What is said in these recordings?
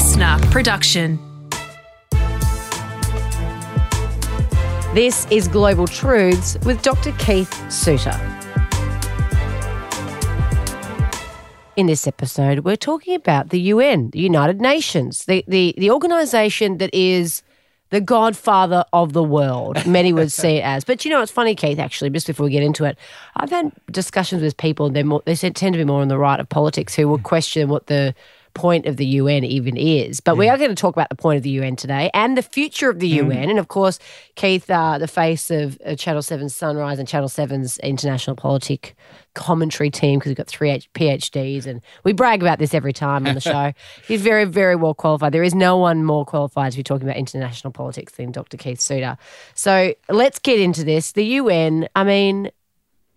listener production. This is Global Truths with Dr. Keith Suter. In this episode, we're talking about the UN, the United Nations, the, the, the organization that is the godfather of the world. Many would see it as. But you know, it's funny, Keith, actually, just before we get into it, I've had discussions with people, they're more, they tend to be more on the right of politics, who will question what the point of the UN even is. But we are going to talk about the point of the UN today and the future of the Mm. UN. And of course, Keith, uh, the face of uh, Channel 7's Sunrise and Channel 7's international politic commentary team, because we've got three H- PhDs and we brag about this every time on the show. He's very, very well qualified. There is no one more qualified to be talking about international politics than Dr. Keith Suter. So let's get into this. The UN, I mean,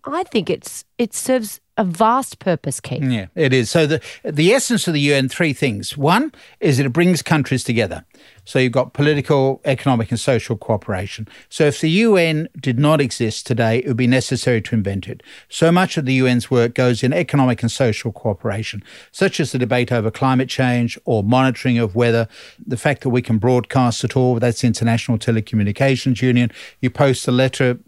I think it's it serves a vast purpose, Keith. Yeah, it is. So the the essence of the UN, three things. One is that it brings countries together. So you've got political, economic, and social cooperation. So if the UN did not exist today, it would be necessary to invent it. So much of the UN's work goes in economic and social cooperation, such as the debate over climate change or monitoring of weather, the fact that we can broadcast at all, that's International Telecommunications Union. You post a letter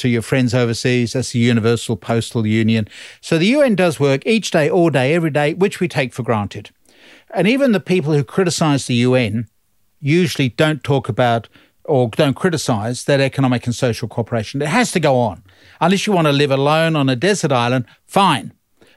to your friends overseas. That's the Universal Postal Union. So the UN does work each day, all day, every day, which we take for granted. And even the people who criticize the UN usually don't talk about or don't criticize that economic and social cooperation. It has to go on. Unless you want to live alone on a desert island, fine.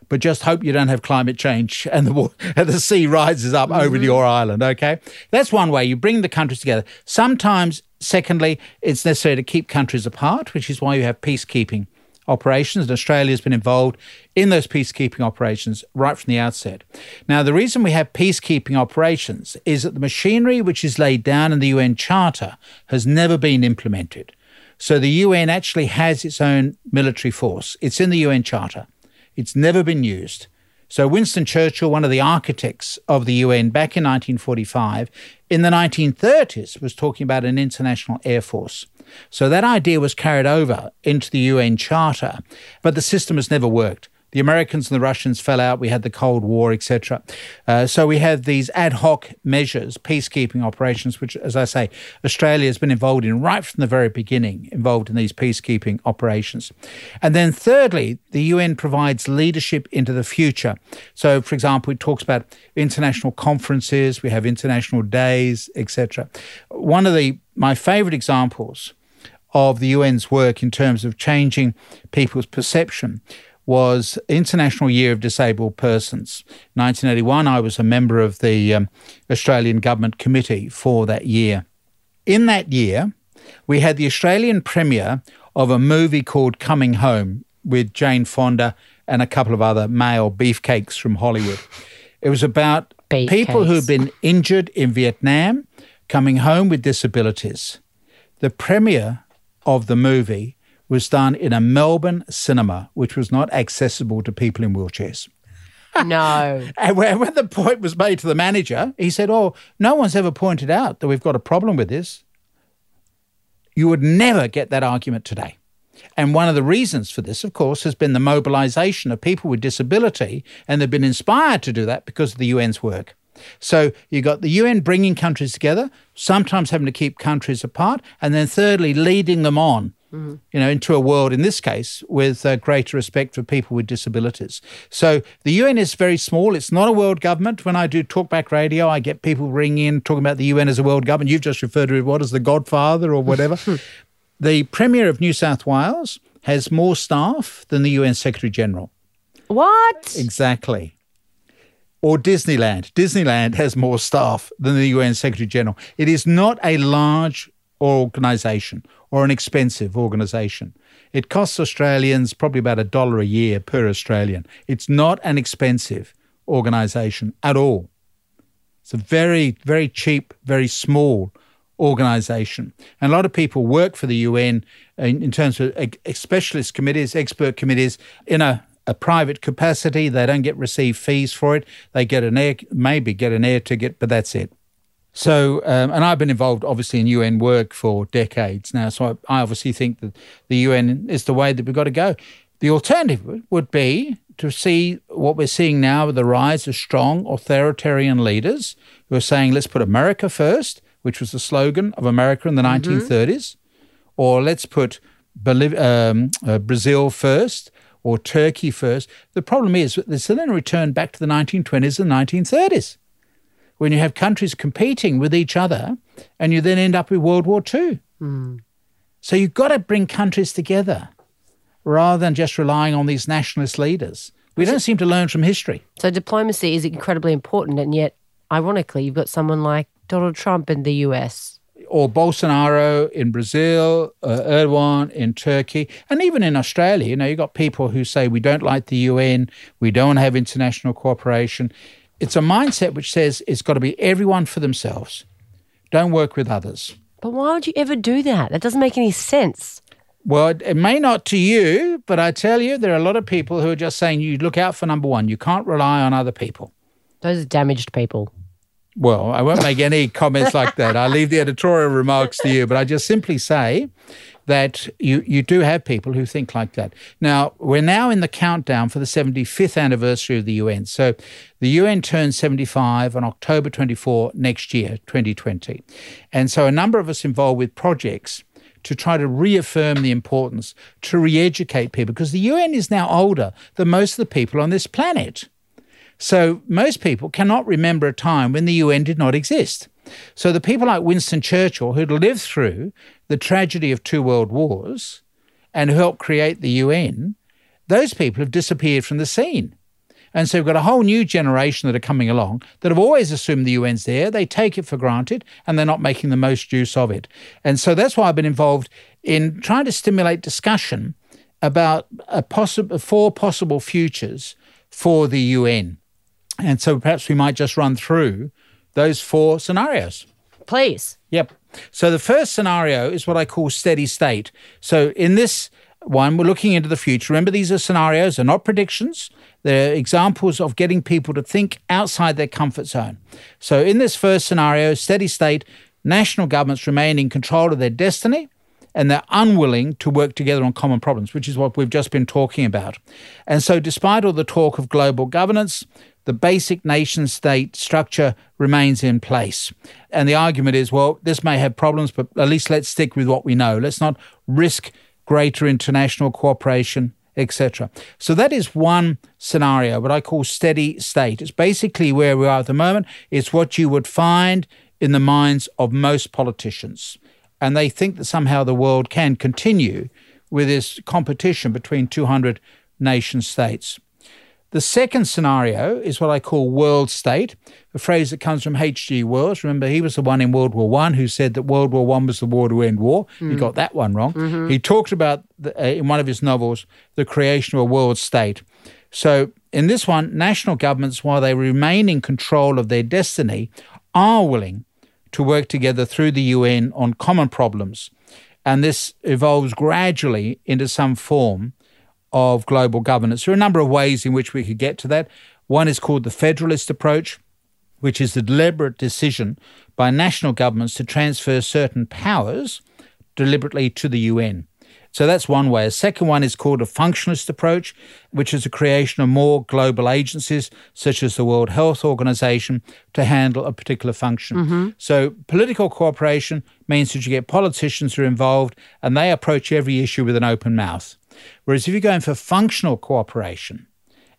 But just hope you don't have climate change and the, and the sea rises up over mm-hmm. your island, okay? That's one way. You bring the countries together. Sometimes, secondly, it's necessary to keep countries apart, which is why you have peacekeeping operations. And Australia's been involved in those peacekeeping operations right from the outset. Now, the reason we have peacekeeping operations is that the machinery which is laid down in the UN Charter has never been implemented. So the UN actually has its own military force. It's in the UN Charter. It's never been used. So Winston Churchill, one of the architects of the UN back in 1945, in the 1930s was talking about an international air force. So that idea was carried over into the UN Charter, but the system has never worked. The Americans and the Russians fell out. We had the Cold War, etc. Uh, so we have these ad hoc measures, peacekeeping operations, which, as I say, Australia has been involved in right from the very beginning, involved in these peacekeeping operations. And then, thirdly, the UN provides leadership into the future. So, for example, it talks about international conferences. We have international days, etc. One of the my favourite examples of the UN's work in terms of changing people's perception was International Year of Disabled Persons. 1981, I was a member of the um, Australian Government Committee for that year. In that year, we had the Australian premiere of a movie called Coming Home with Jane Fonda and a couple of other male beefcakes from Hollywood. It was about people who had been injured in Vietnam coming home with disabilities. The premiere of the movie was done in a Melbourne cinema, which was not accessible to people in wheelchairs. No. And when when the point was made to the manager, he said, Oh, no one's ever pointed out that we've got a problem with this. You would never get that argument today. And one of the reasons for this, of course, has been the mobilization of people with disability, and they've been inspired to do that because of the UN's work. So you've got the UN bringing countries together, sometimes having to keep countries apart, and then thirdly, leading them on you know, into a world, in this case, with uh, greater respect for people with disabilities. So the UN is very small. It's not a world government. When I do talkback radio, I get people ringing in talking about the UN as a world government. You've just referred to it, what, as the godfather or whatever. the Premier of New South Wales has more staff than the UN Secretary General. What? Exactly. Or Disneyland. Disneyland has more staff than the UN Secretary General. It is not a large organization or an expensive organization. It costs Australians probably about a dollar a year per Australian. It's not an expensive organization at all. It's a very, very cheap, very small organization. And a lot of people work for the UN in, in terms of specialist committees, expert committees, in a, a private capacity. They don't get receive fees for it. They get an air, maybe get an air ticket, but that's it. So, um, and I've been involved obviously in UN work for decades now. So I, I obviously think that the UN is the way that we've got to go. The alternative would be to see what we're seeing now with the rise of strong authoritarian leaders who are saying, let's put America first, which was the slogan of America in the mm-hmm. 1930s, or let's put Boliv- um, uh, Brazil first, or Turkey first. The problem is that it's then returned back to the 1920s and 1930s when you have countries competing with each other and you then end up with World War II. Mm. So you've got to bring countries together rather than just relying on these nationalist leaders. We don't seem to learn from history. So diplomacy is incredibly important, and yet, ironically, you've got someone like Donald Trump in the US. Or Bolsonaro in Brazil, uh, Erdogan in Turkey, and even in Australia. You know, you've got people who say we don't like the UN, we don't have international cooperation. It's a mindset which says it's got to be everyone for themselves. Don't work with others. But why would you ever do that? That doesn't make any sense. Well, it may not to you, but I tell you, there are a lot of people who are just saying you look out for number one. You can't rely on other people. Those are damaged people. Well, I won't make any comments like that. I leave the editorial remarks to you, but I just simply say that you, you do have people who think like that. Now, we're now in the countdown for the 75th anniversary of the UN. So the UN turns 75 on October 24 next year, 2020. And so a number of us involved with projects to try to reaffirm the importance, to re educate people, because the UN is now older than most of the people on this planet. So most people cannot remember a time when the UN did not exist. So the people like Winston Churchill, who'd lived through the tragedy of two world wars and helped create the UN, those people have disappeared from the scene. And so we've got a whole new generation that are coming along that have always assumed the UN's there. They take it for granted and they're not making the most use of it. And so that's why I've been involved in trying to stimulate discussion about a possible four possible futures for the UN. And so perhaps we might just run through those four scenarios. Please. Yep. So the first scenario is what I call steady state. So in this one, we're looking into the future. Remember, these are scenarios, they're not predictions. They're examples of getting people to think outside their comfort zone. So, in this first scenario, steady state, national governments remain in control of their destiny and they're unwilling to work together on common problems, which is what we've just been talking about. And so, despite all the talk of global governance, the basic nation state structure remains in place. And the argument is well, this may have problems, but at least let's stick with what we know. Let's not risk greater international cooperation etc. So that is one scenario, what I call steady state. It's basically where we are at the moment. It's what you would find in the minds of most politicians. And they think that somehow the world can continue with this competition between 200 nation states. The second scenario is what I call world state, a phrase that comes from H.G. Wells. Remember, he was the one in World War One who said that World War One was the war to end war. Mm. He got that one wrong. Mm-hmm. He talked about, the, uh, in one of his novels, the creation of a world state. So, in this one, national governments, while they remain in control of their destiny, are willing to work together through the UN on common problems. And this evolves gradually into some form of global governance. There are a number of ways in which we could get to that. One is called the federalist approach, which is the deliberate decision by national governments to transfer certain powers deliberately to the UN. So that's one way. A second one is called a functionalist approach, which is the creation of more global agencies, such as the World Health Organization, to handle a particular function. Mm-hmm. So political cooperation means that you get politicians who are involved and they approach every issue with an open mouth. Whereas if you're going for functional cooperation,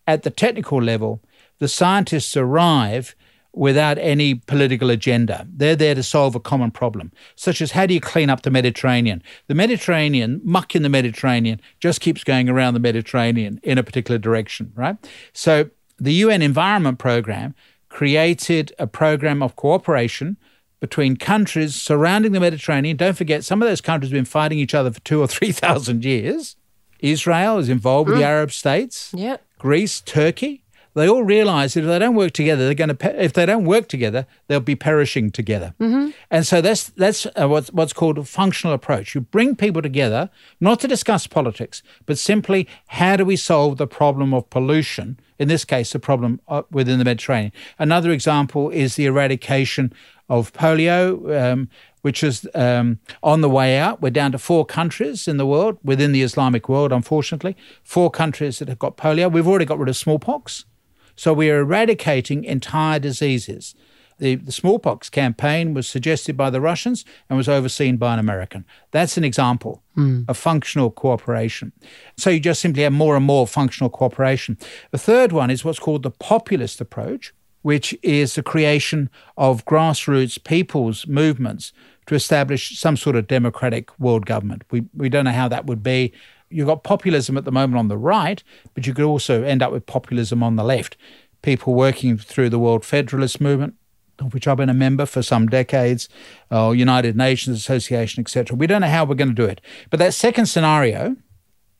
at the technical level, the scientists arrive without any political agenda. They're there to solve a common problem, such as how do you clean up the Mediterranean? The Mediterranean, muck in the Mediterranean, just keeps going around the Mediterranean in a particular direction, right? So the UN Environment Programme created a program of cooperation between countries surrounding the Mediterranean. Don't forget, some of those countries have been fighting each other for two or 3,000 years. Israel is involved with mm. the Arab states. Yeah. Greece, Turkey. They all realize that if they don't work together, they're going to. If they don't work together, they'll be perishing together. Mm-hmm. And so that's that's uh, what's what's called a functional approach. You bring people together not to discuss politics, but simply how do we solve the problem of pollution? In this case, the problem uh, within the Mediterranean. Another example is the eradication of polio. Um, which is um, on the way out. We're down to four countries in the world, within the Islamic world, unfortunately, four countries that have got polio. We've already got rid of smallpox. So we are eradicating entire diseases. The, the, smallpox campaign was suggested by the Russians and was overseen by an American. That's an example mm. of functional cooperation. So you just simply have more and more functional cooperation. The third one is what's called the populist approach, which is the creation of grassroots people's movements to establish some sort of democratic world government. We, we don't know how that would be. You've got populism at the moment on the right, but you could also end up with populism on the left. People working through the World Federalist Movement, of which I've been a member for some decades, or United Nations Association, etc. We don't know how we're going to do it. But that second scenario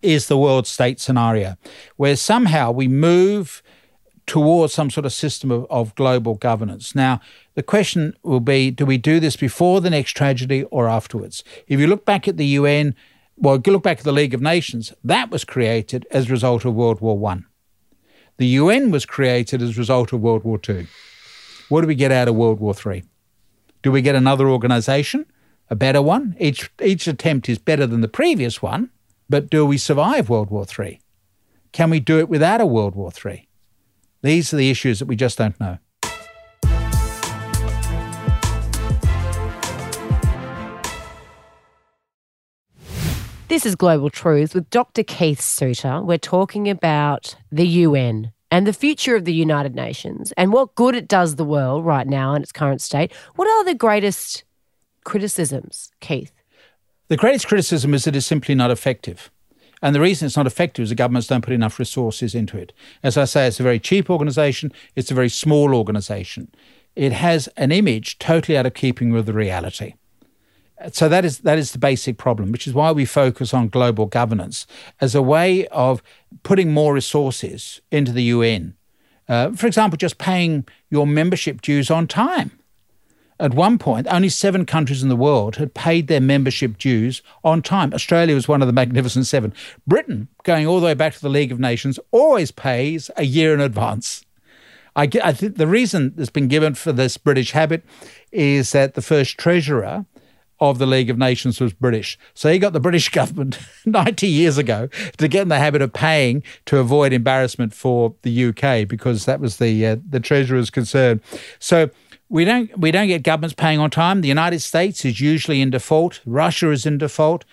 is the world state scenario, where somehow we move towards some sort of system of, of global governance. Now, the question will be do we do this before the next tragedy or afterwards? If you look back at the UN, well, look back at the League of Nations, that was created as a result of World War One. The UN was created as a result of World War Two. What do we get out of World War Three? Do we get another organization, a better one? Each, each attempt is better than the previous one, but do we survive World War Three? Can we do it without a World War Three? These are the issues that we just don't know. This is Global Truth with Dr. Keith Suter. We're talking about the UN and the future of the United Nations and what good it does the world right now in its current state. What are the greatest criticisms, Keith? The greatest criticism is that it's simply not effective. And the reason it's not effective is the governments don't put enough resources into it. As I say, it's a very cheap organisation, it's a very small organisation. It has an image totally out of keeping with the reality. So that is that is the basic problem, which is why we focus on global governance as a way of putting more resources into the UN. Uh, for example, just paying your membership dues on time. At one point, only seven countries in the world had paid their membership dues on time. Australia was one of the magnificent seven. Britain, going all the way back to the League of Nations, always pays a year in advance. I, I think the reason that's been given for this British habit is that the first treasurer of the League of Nations was British. So he got the British government 90 years ago to get in the habit of paying to avoid embarrassment for the UK because that was the uh, the treasurer's concern. So we don't we don't get governments paying on time. The United States is usually in default. Russia is in default.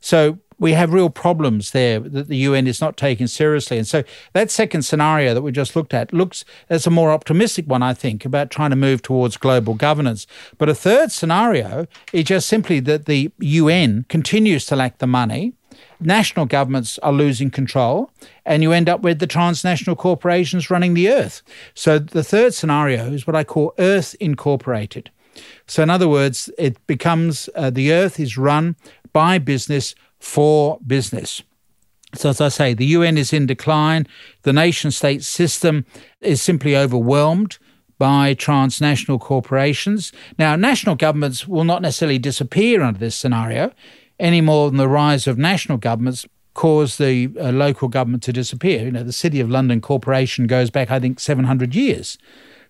So we have real problems there that the UN is not taken seriously. And so that second scenario that we just looked at looks as a more optimistic one, I think, about trying to move towards global governance. But a third scenario is just simply that the UN continues to lack the money national governments are losing control, and you end up with the transnational corporations running the earth. So the third scenario is what I call Earth Incorporated. So, in other words, it becomes uh, the earth is run by business for business. So, as I say, the UN is in decline. The nation state system is simply overwhelmed by transnational corporations. Now, national governments will not necessarily disappear under this scenario any more than the rise of national governments caused the uh, local government to disappear. You know, the City of London Corporation goes back, I think, 700 years.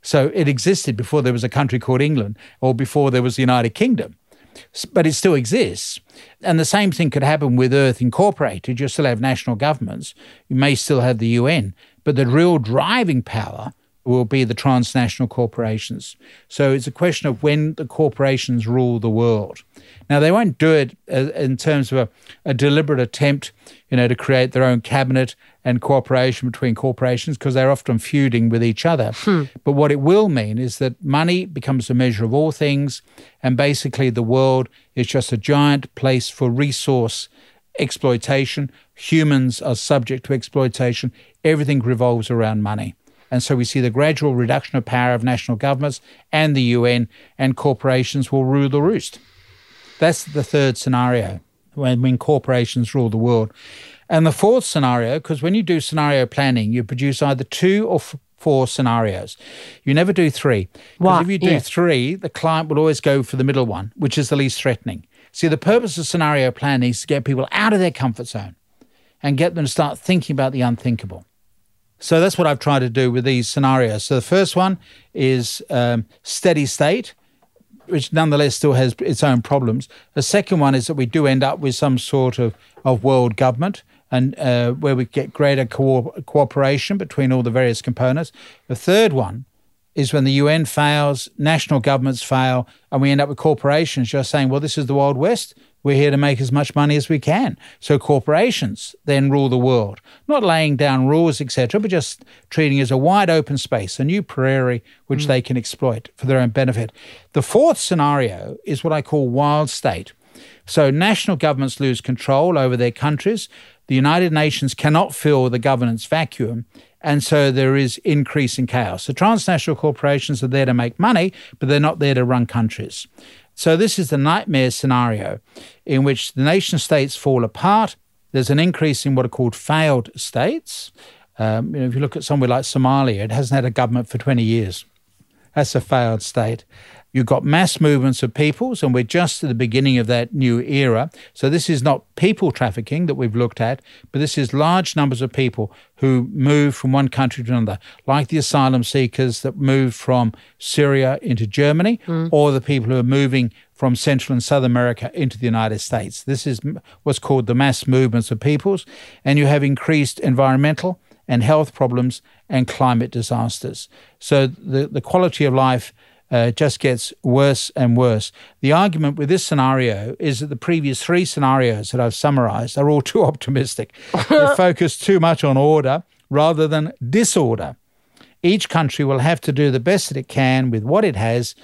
So it existed before there was a country called England or before there was the United Kingdom. But it still exists. And the same thing could happen with Earth Incorporated. You still have national governments. You may still have the UN. But the real driving power will be the transnational corporations. So it's a question of when the corporations rule the world. Now, they won't do it uh, in terms of a, a deliberate attempt, you know, to create their own cabinet and cooperation between corporations because they're often feuding with each other. Hmm. But what it will mean is that money becomes a measure of all things, and basically the world is just a giant place for resource exploitation. Humans are subject to exploitation. Everything revolves around money. And so we see the gradual reduction of power of national governments and the UN, and corporations will rule the roost. That's the third scenario when, when corporations rule the world. And the fourth scenario, because when you do scenario planning, you produce either two or f- four scenarios. You never do three. Because if you do yeah. three, the client will always go for the middle one, which is the least threatening. See, the purpose of scenario planning is to get people out of their comfort zone and get them to start thinking about the unthinkable. So that's what I've tried to do with these scenarios. So the first one is um, steady state. which nonetheless still has its own problems. The second one is that we do end up with some sort of, of world government and uh, where we get greater co- cooperation between all the various components. The third one is when the UN fails, national governments fail, and we end up with corporations just saying, well, this is the Wild West. We're here to make as much money as we can. So corporations then rule the world, not laying down rules, etc., but just treating it as a wide open space, a new prairie which mm. they can exploit for their own benefit. The fourth scenario is what I call wild state. So national governments lose control over their countries. The United Nations cannot fill the governance vacuum. And so there is increasing chaos. The transnational corporations are there to make money, but they're not there to run countries. So, this is the nightmare scenario in which the nation states fall apart. There's an increase in what are called failed states. Um, you know, if you look at somewhere like Somalia, it hasn't had a government for 20 years. That's a failed state. You've got mass movements of peoples, and we're just at the beginning of that new era. So, this is not people trafficking that we've looked at, but this is large numbers of people who move from one country to another, like the asylum seekers that moved from Syria into Germany, mm. or the people who are moving from Central and South America into the United States. This is what's called the mass movements of peoples, and you have increased environmental and health problems and climate disasters. So, the, the quality of life uh, just gets worse and worse. The argument with this scenario is that the previous three scenarios that I've summarized are all too optimistic. they focus too much on order rather than disorder. Each country will have to do the best that it can with what it has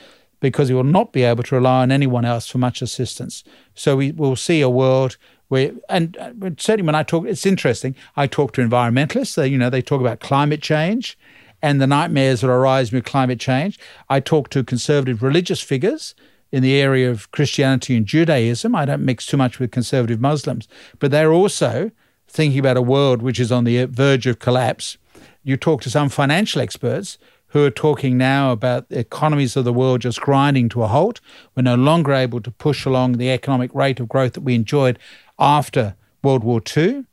because it will not be able to rely on anyone else for much assistance. So we will see a world where, and uh, certainly when I talk, it's interesting. I talk to environmentalists. They, you know, they talk about climate change and the nightmares that arise with climate change. I talk to conservative religious figures in the area of Christianity and Judaism. I don't mix too much with conservative Muslims, but they're also thinking about a world which is on the verge of collapse. You talk to some financial experts who are talking now about the economies of the world just grinding to a halt. We're no longer able to push along the economic rate of growth that we enjoyed after World War II.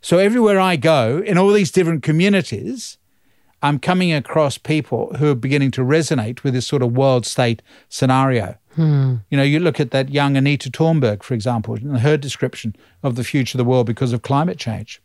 So everywhere I go, in all these different communities, I'm coming across people who are beginning to resonate with this sort of world state scenario. Hmm. You know, you look at that young Anita Thunberg, for example, and her description of the future of the world because of climate change.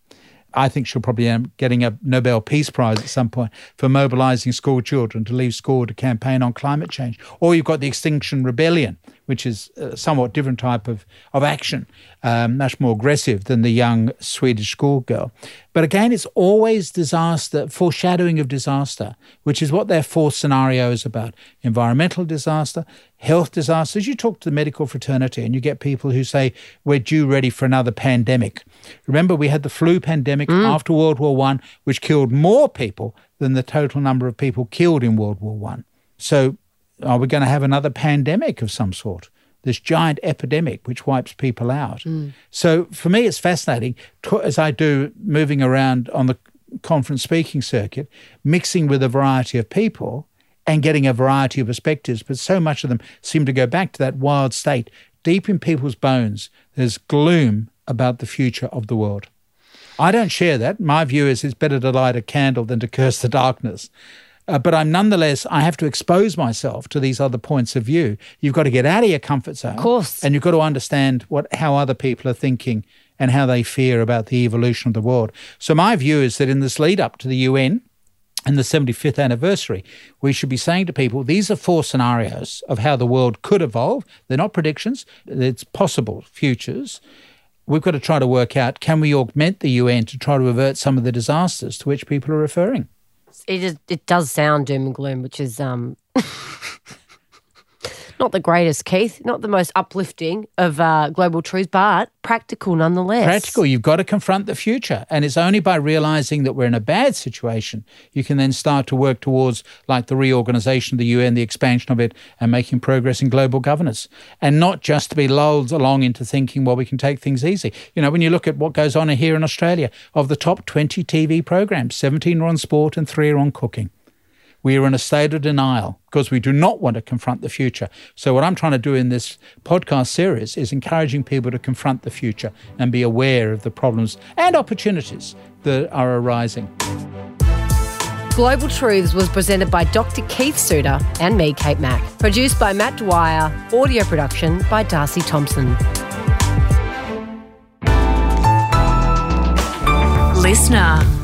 I think she'll probably end up getting a Nobel Peace Prize at some point for mobilizing school children to leave school to campaign on climate change. Or you've got the Extinction Rebellion, which is a somewhat different type of, of action, um, much more aggressive than the young Swedish schoolgirl. But again, it's always disaster, foreshadowing of disaster, which is what their fourth scenario is about environmental disaster, health disasters. You talk to the medical fraternity and you get people who say, We're due ready for another pandemic. Remember, we had the flu pandemic mm. after World War One, which killed more people than the total number of people killed in World War One. So are we going to have another pandemic of some sort? This giant epidemic which wipes people out. Mm. So for me, it's fascinating as I do moving around on the conference speaking circuit, mixing with a variety of people and getting a variety of perspectives. But so much of them seem to go back to that wild state. Deep in people's bones, there's gloom about the future of the world. I don't share that. My view is it's better to light a candle than to curse the darkness. Uh, but I'm nonetheless, I have to expose myself to these other points of view. You've got to get out of your comfort zone. Of course. And you've got to understand what how other people are thinking and how they fear about the evolution of the world. So my view is that in this lead up to the UN and the 75th anniversary, we should be saying to people, these are four scenarios of how the world could evolve. They're not predictions, it's possible futures. We've got to try to work out can we augment the UN to try to avert some of the disasters to which people are referring? it is, it does sound doom and gloom, which is um not the greatest, Keith, not the most uplifting of uh, global truths, but practical nonetheless. Practical. You've got to confront the future. And it's only by realizing that we're in a bad situation, you can then start to work towards like the reorganization of the UN, the expansion of it, and making progress in global governance. And not just to be lulled along into thinking, well, we can take things easy. You know, when you look at what goes on here in Australia, of the top 20 TV programs, 17 are on sport and three are on cooking. We are in a state of denial because we do not want to confront the future. So, what I'm trying to do in this podcast series is encouraging people to confront the future and be aware of the problems and opportunities that are arising. Global Truths was presented by Dr. Keith Suter and me, Kate Mack. Produced by Matt Dwyer. Audio production by Darcy Thompson. Listener.